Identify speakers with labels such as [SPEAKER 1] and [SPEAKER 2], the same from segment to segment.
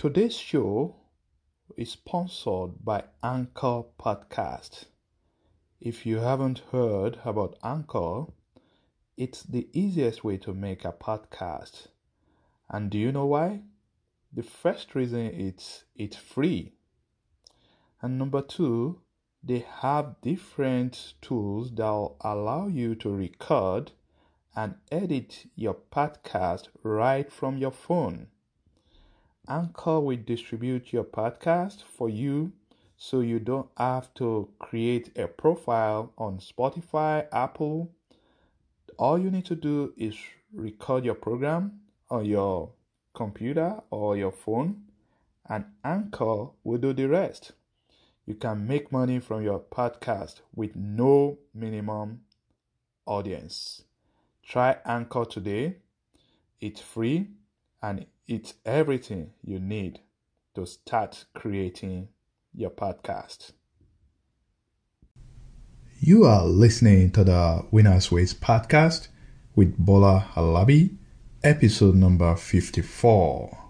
[SPEAKER 1] Today's show is sponsored by Anchor Podcast. If you haven't heard about Anchor, it's the easiest way to make a podcast. And do you know why? The first reason it's it's free. And number two, they have different tools that allow you to record and edit your podcast right from your phone. Anchor will distribute your podcast for you so you don't have to create a profile on Spotify, Apple. All you need to do is record your program on your computer or your phone, and Anchor will do the rest. You can make money from your podcast with no minimum audience. Try Anchor today. It's free and it's everything you need to start creating your podcast. You are listening to the Winners Ways podcast with Bola Halabi, episode number 54.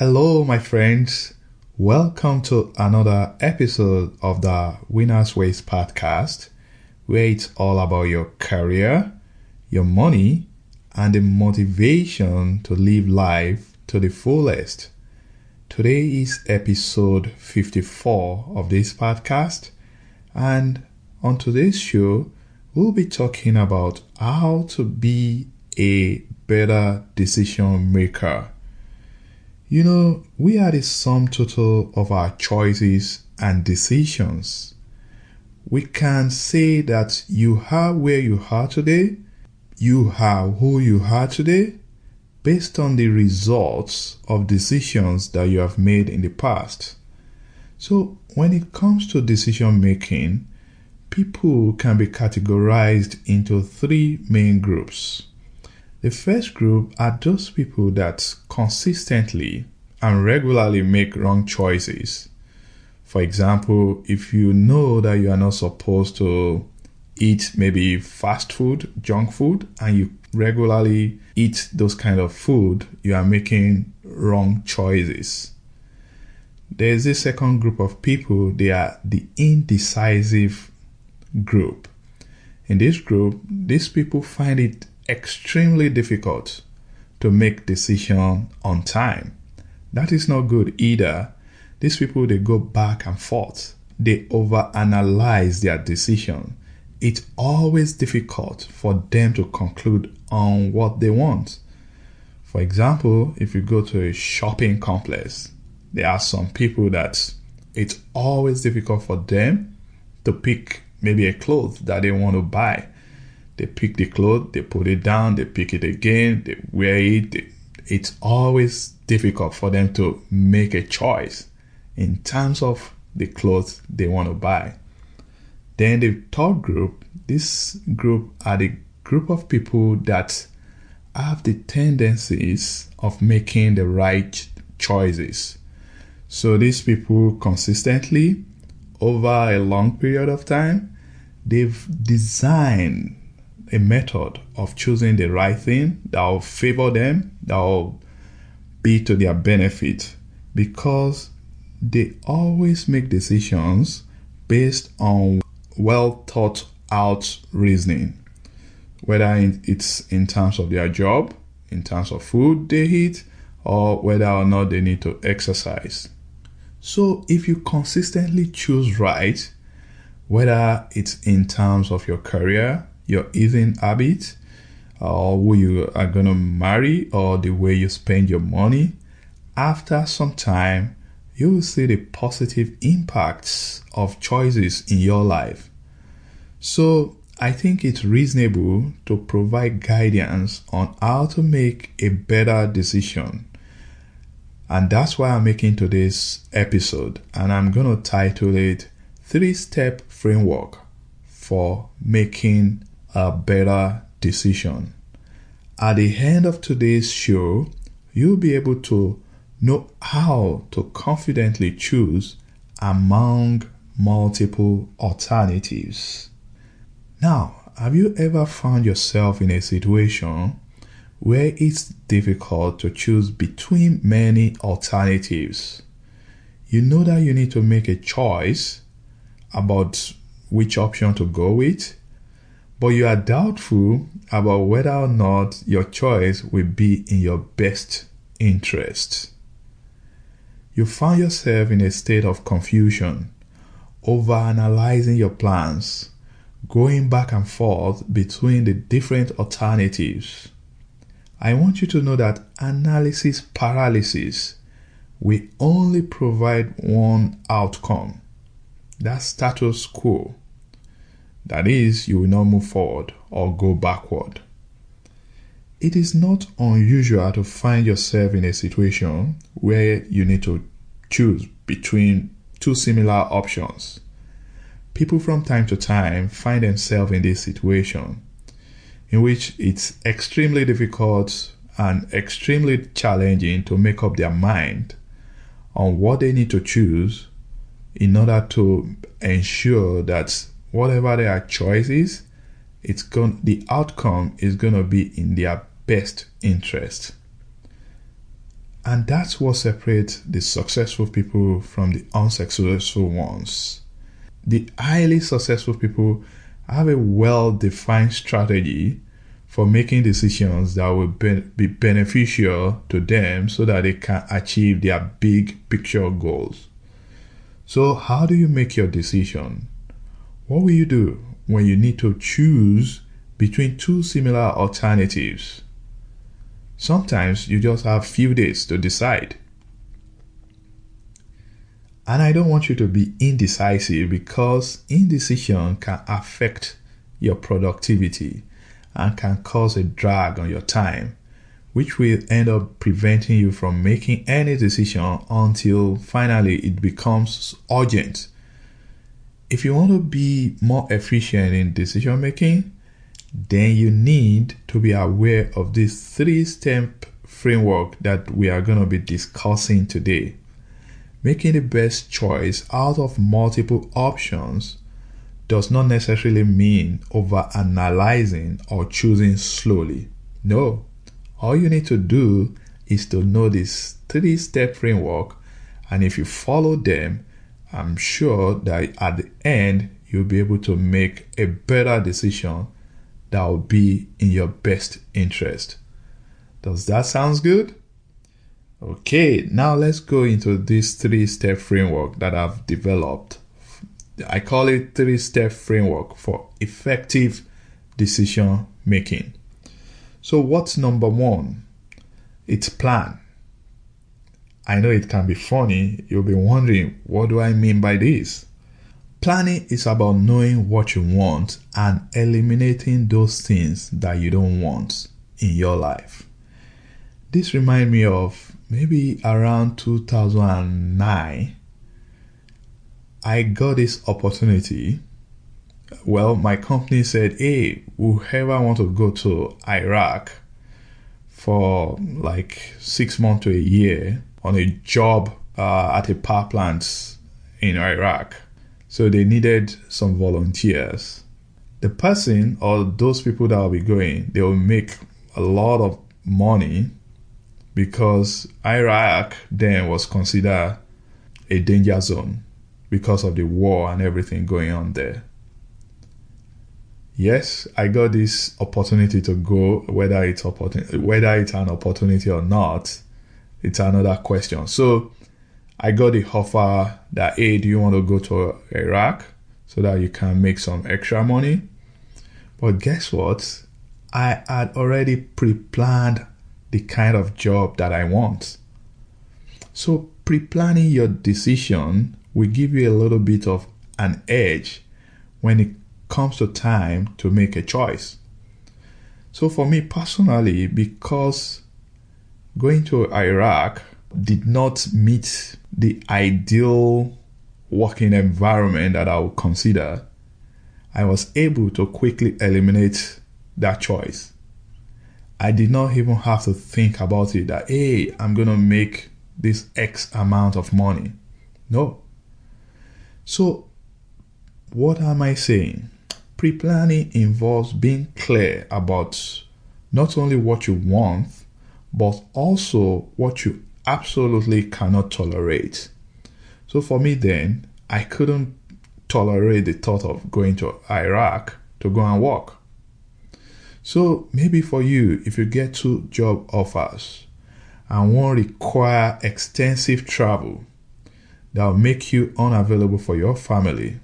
[SPEAKER 1] Hello, my friends. Welcome to another episode of the Winners Ways podcast, where it's all about your career, your money, and the motivation to live life to the fullest. Today is episode 54 of this podcast, and on today's show, we'll be talking about how to be a better decision maker. You know, we are the sum total of our choices and decisions. We can say that you are where you are today, you are who you are today, based on the results of decisions that you have made in the past. So, when it comes to decision making, people can be categorized into three main groups. The first group are those people that consistently and regularly make wrong choices. For example, if you know that you are not supposed to eat maybe fast food, junk food, and you regularly eat those kind of food, you are making wrong choices. There's a second group of people, they are the indecisive group. In this group, these people find it extremely difficult to make decision on time. That is not good either. These people they go back and forth. They overanalyze their decision. It's always difficult for them to conclude on what they want. For example, if you go to a shopping complex, there are some people that it's always difficult for them to pick maybe a clothes that they want to buy they pick the clothes, they put it down, they pick it again, they wear it. They, it's always difficult for them to make a choice in terms of the clothes they want to buy. Then the third group, this group are the group of people that have the tendencies of making the right choices. So these people consistently over a long period of time, they've designed a method of choosing the right thing that will favor them, that will be to their benefit, because they always make decisions based on well thought out reasoning, whether it's in terms of their job, in terms of food they eat, or whether or not they need to exercise. So, if you consistently choose right, whether it's in terms of your career, your eating habit, or who you are to marry, or the way you spend your money, after some time, you will see the positive impacts of choices in your life. So, I think it's reasonable to provide guidance on how to make a better decision. And that's why I'm making today's episode. And I'm going to title it Three Step Framework for Making a Better Decision. At the end of today's show, you'll be able to know how to confidently choose among multiple alternatives. Now, have you ever found yourself in a situation where it's difficult to choose between many alternatives. You know that you need to make a choice about which option to go with, but you are doubtful about whether or not your choice will be in your best interest. You find yourself in a state of confusion, over analyzing your plans, going back and forth between the different alternatives I want you to know that analysis paralysis will only provide one outcome. that status quo. That is, you will not move forward or go backward. It is not unusual to find yourself in a situation where you need to choose between two similar options. People from time to time find themselves in this situation in which it's extremely difficult and extremely challenging to make up their mind on what they need to choose in order to ensure that whatever their choice is, it's going the outcome is going to be in their best interest. And that's what separates the successful people from the unsuccessful ones. The highly successful people have a well defined strategy for making decisions that will be beneficial to them so that they can achieve their big picture goals. So, how do you make your decision? What will you do when you need to choose between two similar alternatives? Sometimes you just have few days to decide. And I don't want you to be indecisive because indecision can affect your productivity and can cause a drag on your time, which will end up preventing you from making any decision until finally it becomes urgent. If you want to be more efficient in decision making, then you need to be aware of this three step framework that we are going to be discussing today. Making the best choice out of multiple options does not necessarily mean over analyzing or choosing slowly. No, all you need to do is to know this three step framework, and if you follow them, I'm sure that at the end you'll be able to make a better decision that will be in your best interest. Does that sound good? Okay, now let's go into this three step framework that I've developed. I call it three step framework for effective decision making. So, what's number one? It's plan. I know it can be funny. You'll be wondering, what do I mean by this? Planning is about knowing what you want and eliminating those things that you don't want in your life. This reminds me of maybe around 2009. I got this opportunity. Well, my company said, "Hey, whoever want to go to Iraq for like six months to a year on a job uh, at a power plant in Iraq." So they needed some volunteers. The person or those people that will be going, they will make a lot of money because Iraq then was considered a danger zone because of the war and everything going on there. Yes, I got this opportunity to go, whether it's opportunity, whether it's an opportunity or not, it's another question. So I got the offer that, hey, do you want to go to Iraq so that you can make some extra money? But guess what? I had already pre planned the kind of job that I want. So pre planning your decision will give you a little bit of an edge when it comes to time to make a choice. So for me personally, because going to Iraq did not meet the ideal working environment that I would consider, I was able to quickly eliminate that choice. I did not even have to think about it that, hey, I'm going to make this X amount of money. No. So, what am I saying? Pre planning involves being clear about not only what you want, but also what you absolutely cannot tolerate. So for me, then, I couldn't tolerate the thought of going to Iraq to go and work. So maybe for you, if you get two job offers and one require extensive travel that will make you unavailable for your family,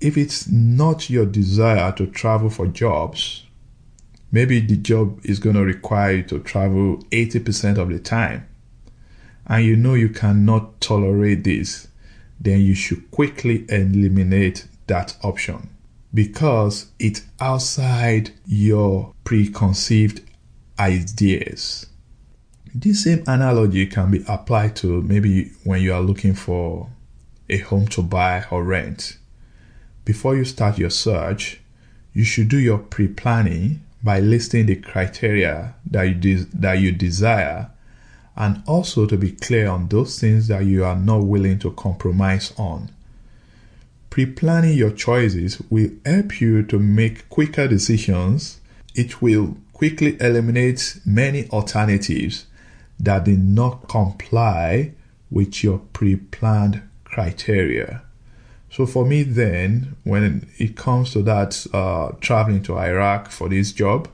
[SPEAKER 1] if it's not your desire to travel for jobs, maybe the job is going to require you to travel 80% of the time, and you know you cannot tolerate this, then you should quickly eliminate that option because it's outside your preconceived ideas. This same analogy can be applied to maybe when you are looking for a home to buy or rent. Before you start your search, you should do your pre planning by listing the criteria that you, de- that you desire and also to be clear on those things that you are not willing to compromise on. Pre planning your choices will help you to make quicker decisions. It will quickly eliminate many alternatives that did not comply with your pre planned criteria. So, for me, then, when it comes to that uh, traveling to Iraq for this job,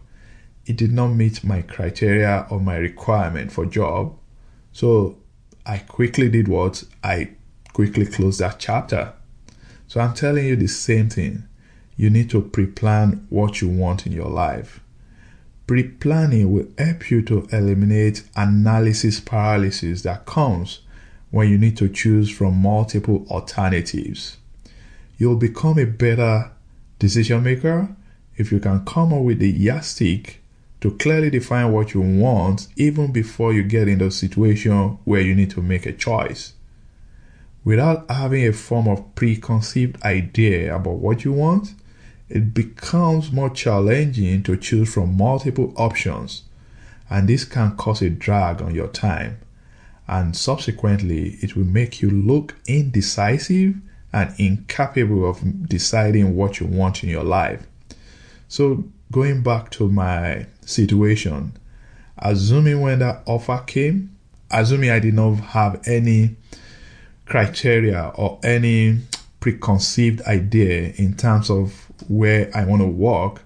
[SPEAKER 1] it did not meet my criteria or my requirement for job. So I quickly did what? I quickly closed that chapter. So I'm telling you the same thing. You need to pre plan what you want in your life. Pre planning will help you to eliminate analysis paralysis that comes when you need to choose from multiple alternatives. You'll become a better decision maker if you can come up with the yardstick to clearly define what you want even before you get in a situation where you need to make a choice. Without having a form of preconceived idea about what you want, it becomes more challenging to choose from multiple options, and this can cause a drag on your time. And subsequently, it will make you look indecisive and incapable of deciding what you want in your life. So, going back to my situation, assuming when that offer came, assuming I did not have any criteria or any preconceived idea in terms of where I want to work,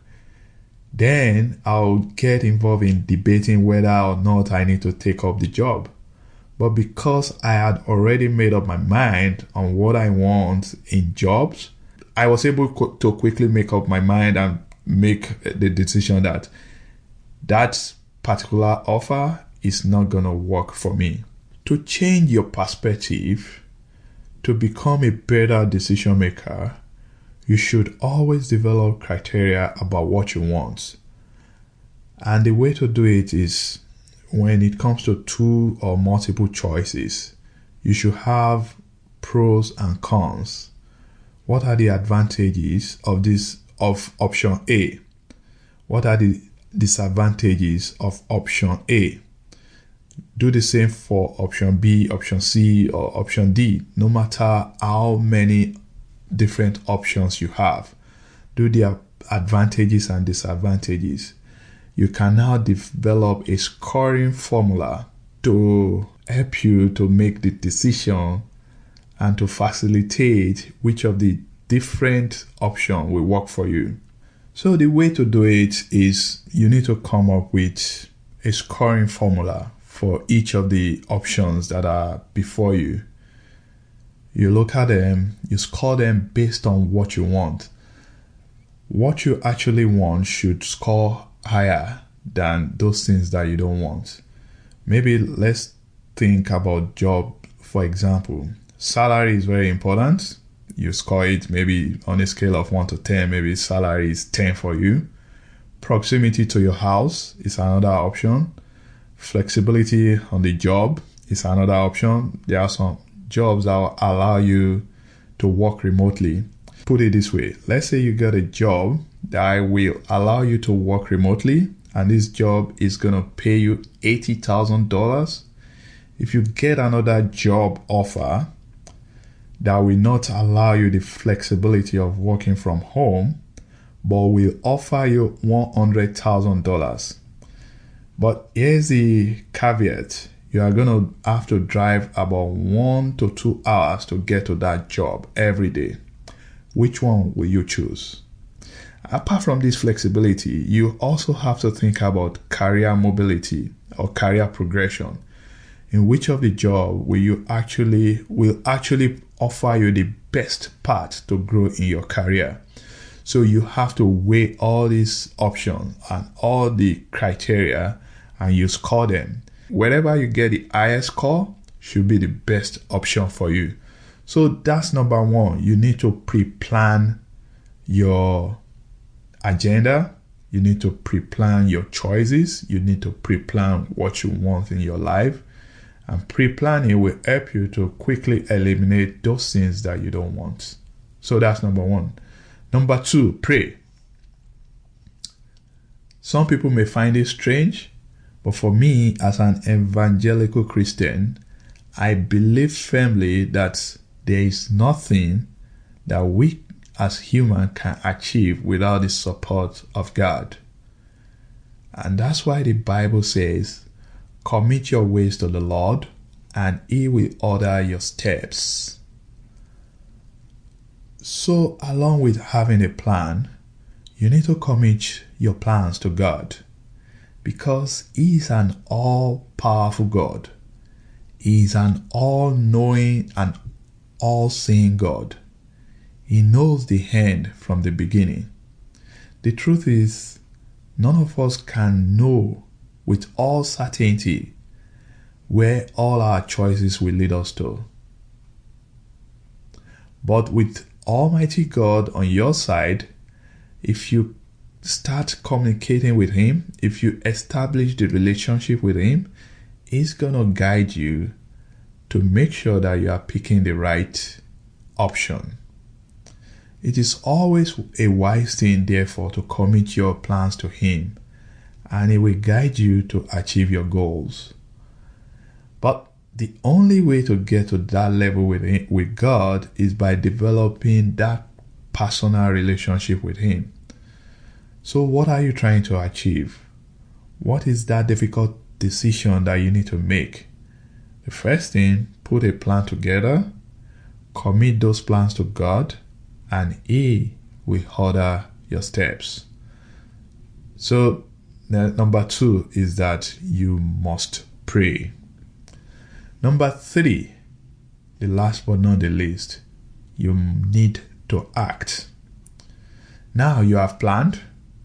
[SPEAKER 1] then I'll get involved in debating whether or not I need to take up the job. But because I had already made up my mind on what I want in jobs, I was able to quickly make up my mind and make eh, the decision that that particular offer is not going to work for me. To change your perspective, to become a better decision maker, you should always develop criteria about what you want. And the way to do it is when it comes to two or multiple choices, you should have pros and cons. What are the advantages of this of option A? What are the disadvantages of option A? Do the same for option B, option C, or option D, no matter how many different options you have. Do the advantages and disadvantages. You can now develop a scoring formula to help you to make the decision and to facilitate which of the different option will work for you. So the way to do it is you need to come up with a scoring formula for each of the options that are before you. You look at them, you score them based on what you want. What you actually want should score higher than those things that you don't want. Maybe let's think about job for example. Salary is very important you score it maybe on a scale of 1 to 10 maybe salary is 10 for you proximity to your house is another option flexibility on the job is another option. There are some jobs that allow you to work remotely. Put it this way let's say you get a job that will allow you to work remotely, and this job is going to pay you $80,000. If you get another job offer that will not allow you the flexibility of working from home, but will offer you $100,000. But here's the caveat you are going to have to drive about one to two hours to get to that job every day. Which one will you choose? Apart from this flexibility, you also have to think about career mobility or career progression. In which of the job will you actually will actually offer you the best path to grow in your career? So you have to weigh all these options and all the criteria and you score them. Wherever you get the highest score should be the best option for you. So that's number one. You need to pre-plan your agenda. You need to pre-plan your choices. You need to pre-plan what you want in your life. And pre-planning will help you to quickly eliminate those things that you don't want. So that's number one. Number two, pray. Some people may find it strange, but for me, as an evangelical Christian, I believe firmly that there is nothing that we as human can achieve without the support of God. And that's why the Bible says, Commit your ways to the Lord, and He will order your steps. So, along with having a plan, you need to commit your plans to God because He is an all powerful God. He is an all knowing and all seeing God. He knows the end from the beginning. The truth is, none of us can know with all certainty where all our choices will lead us to. But with Almighty God on your side, if you start communicating with Him, if you establish the relationship with Him, He's to guide you to make sure that you are picking the right option. It is always a wise thing, therefore, to commit your plans to Him, and He will guide you to achieve your goals. But the only way to get to that level with, him, with God is by developing that personal relationship with Him. So, what are you trying to achieve? What is that difficult decision that you need to make? The first thing, put a plan together, commit those plans to God, and He will order your steps. So, number two is that you must pray. Number three, the last but not the least, you need to act. Now you have planned,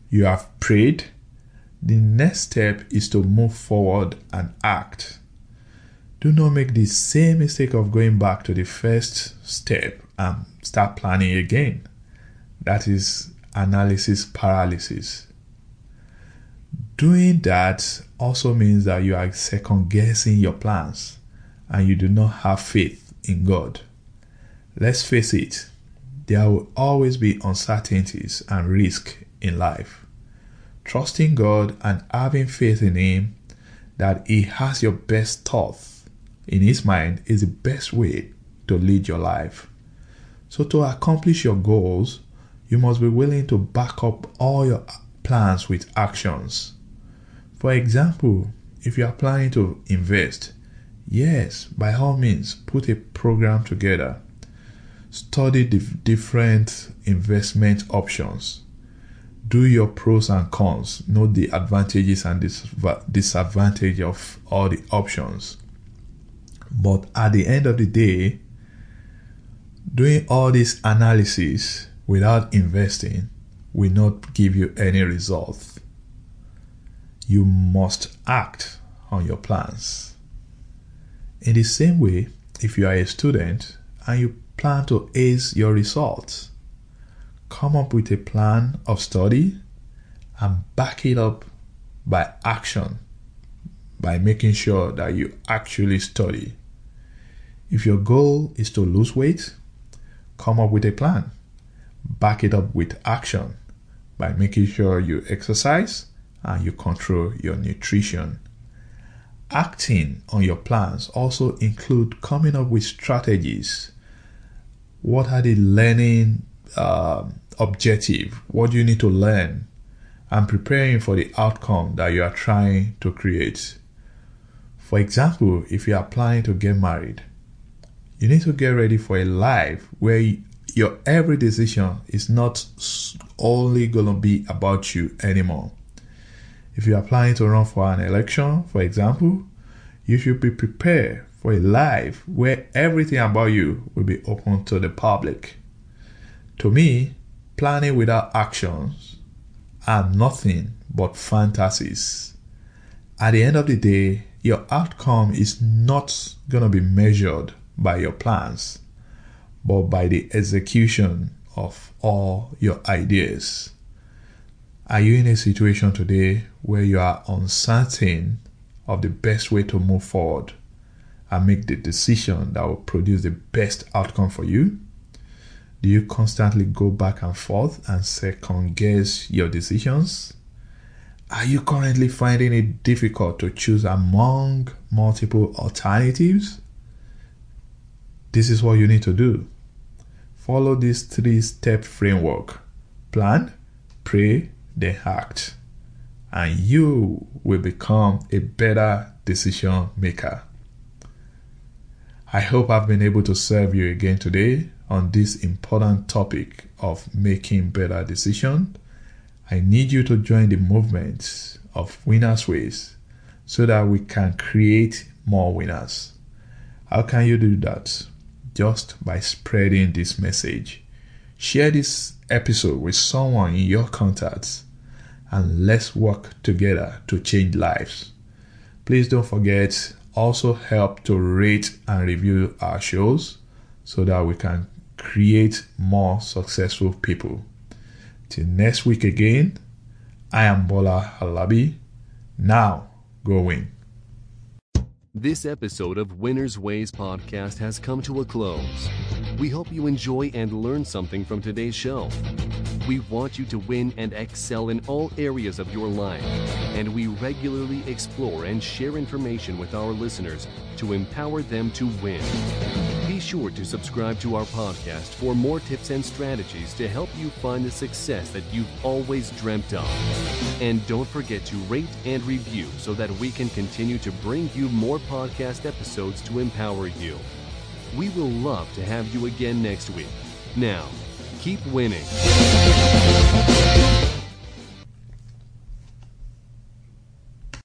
[SPEAKER 1] you have prayed. The next step is to move forward and act. Do not make the same mistake of going back to the first step and start planning again. That is analysis paralysis. Doing that also means that you are second guessing your plans and you do not have faith in God. Let's face it, there will always be uncertainties and risk in life. Trusting God and having faith in Him that He has your best thoughts in His mind is the best way to lead your life. So, to accomplish your goals, you must be willing to back up all your plans with actions. For example, if you are planning to invest, Yes, by all means, put a program together. Study the different investment options. Do your pros and cons. Note the advantages and disadvantages of all the options. But at the end of the day, doing all this analysis without investing will not give you any results. You must act on your plans. In the same way, if you are a student and you plan to ace your results, come up with a plan of study and back it up by action. by making sure that you actually study. If your goal is to lose weight, come up with a plan. Back it up with action by making sure you exercise and you control your nutrition. Acting on your plans also include coming up with strategies. What are the learning uh, objective? What do you need to learn? And preparing for the outcome that you are trying to create. For example, if you are planning to get married, you need to get ready for a life where your every decision is not only going to be about you anymore. If you are planning to run for an election, for example, you should be prepared for a life where everything about you will be open to the public. To me, planning without actions are nothing but fantasies. At the end of the day, your outcome is not going to be measured by your plans, but by the execution of all your ideas. Are you in a situation today where you are uncertain of the best way to move forward and make the decision that will produce the best outcome for you? Do you constantly go back and forth and second guess your decisions? Are you currently finding it difficult to choose among multiple alternatives? This is what you need to do. Follow this three step framework plan, pray, then act. And you will become a better decision maker. I hope I've been able to serve you again today on this important topic of making better decisions I need you to join the movement of Winners Ways so that we can create more winners. How can you do that? Just by spreading this message. Share this episode with someone in your contacts and let's work together to change lives. Please don't forget also help to rate and review our shows so that we can create more successful people. Till next week again, I am Bola Halabi. Now, go win.
[SPEAKER 2] This episode of Winner's Ways podcast has come to a close. We hope you enjoy and learn something from today's show. We want you to win and excel in all areas of your life, and we regularly explore and share information with our listeners to empower them to win. Be sure to subscribe to our podcast for more tips and strategies to help you find the success that you've always dreamt of. And don't forget to rate and review so that we can continue to bring you more podcast episodes to empower you. We will love to have you again next week. Now, keep winning.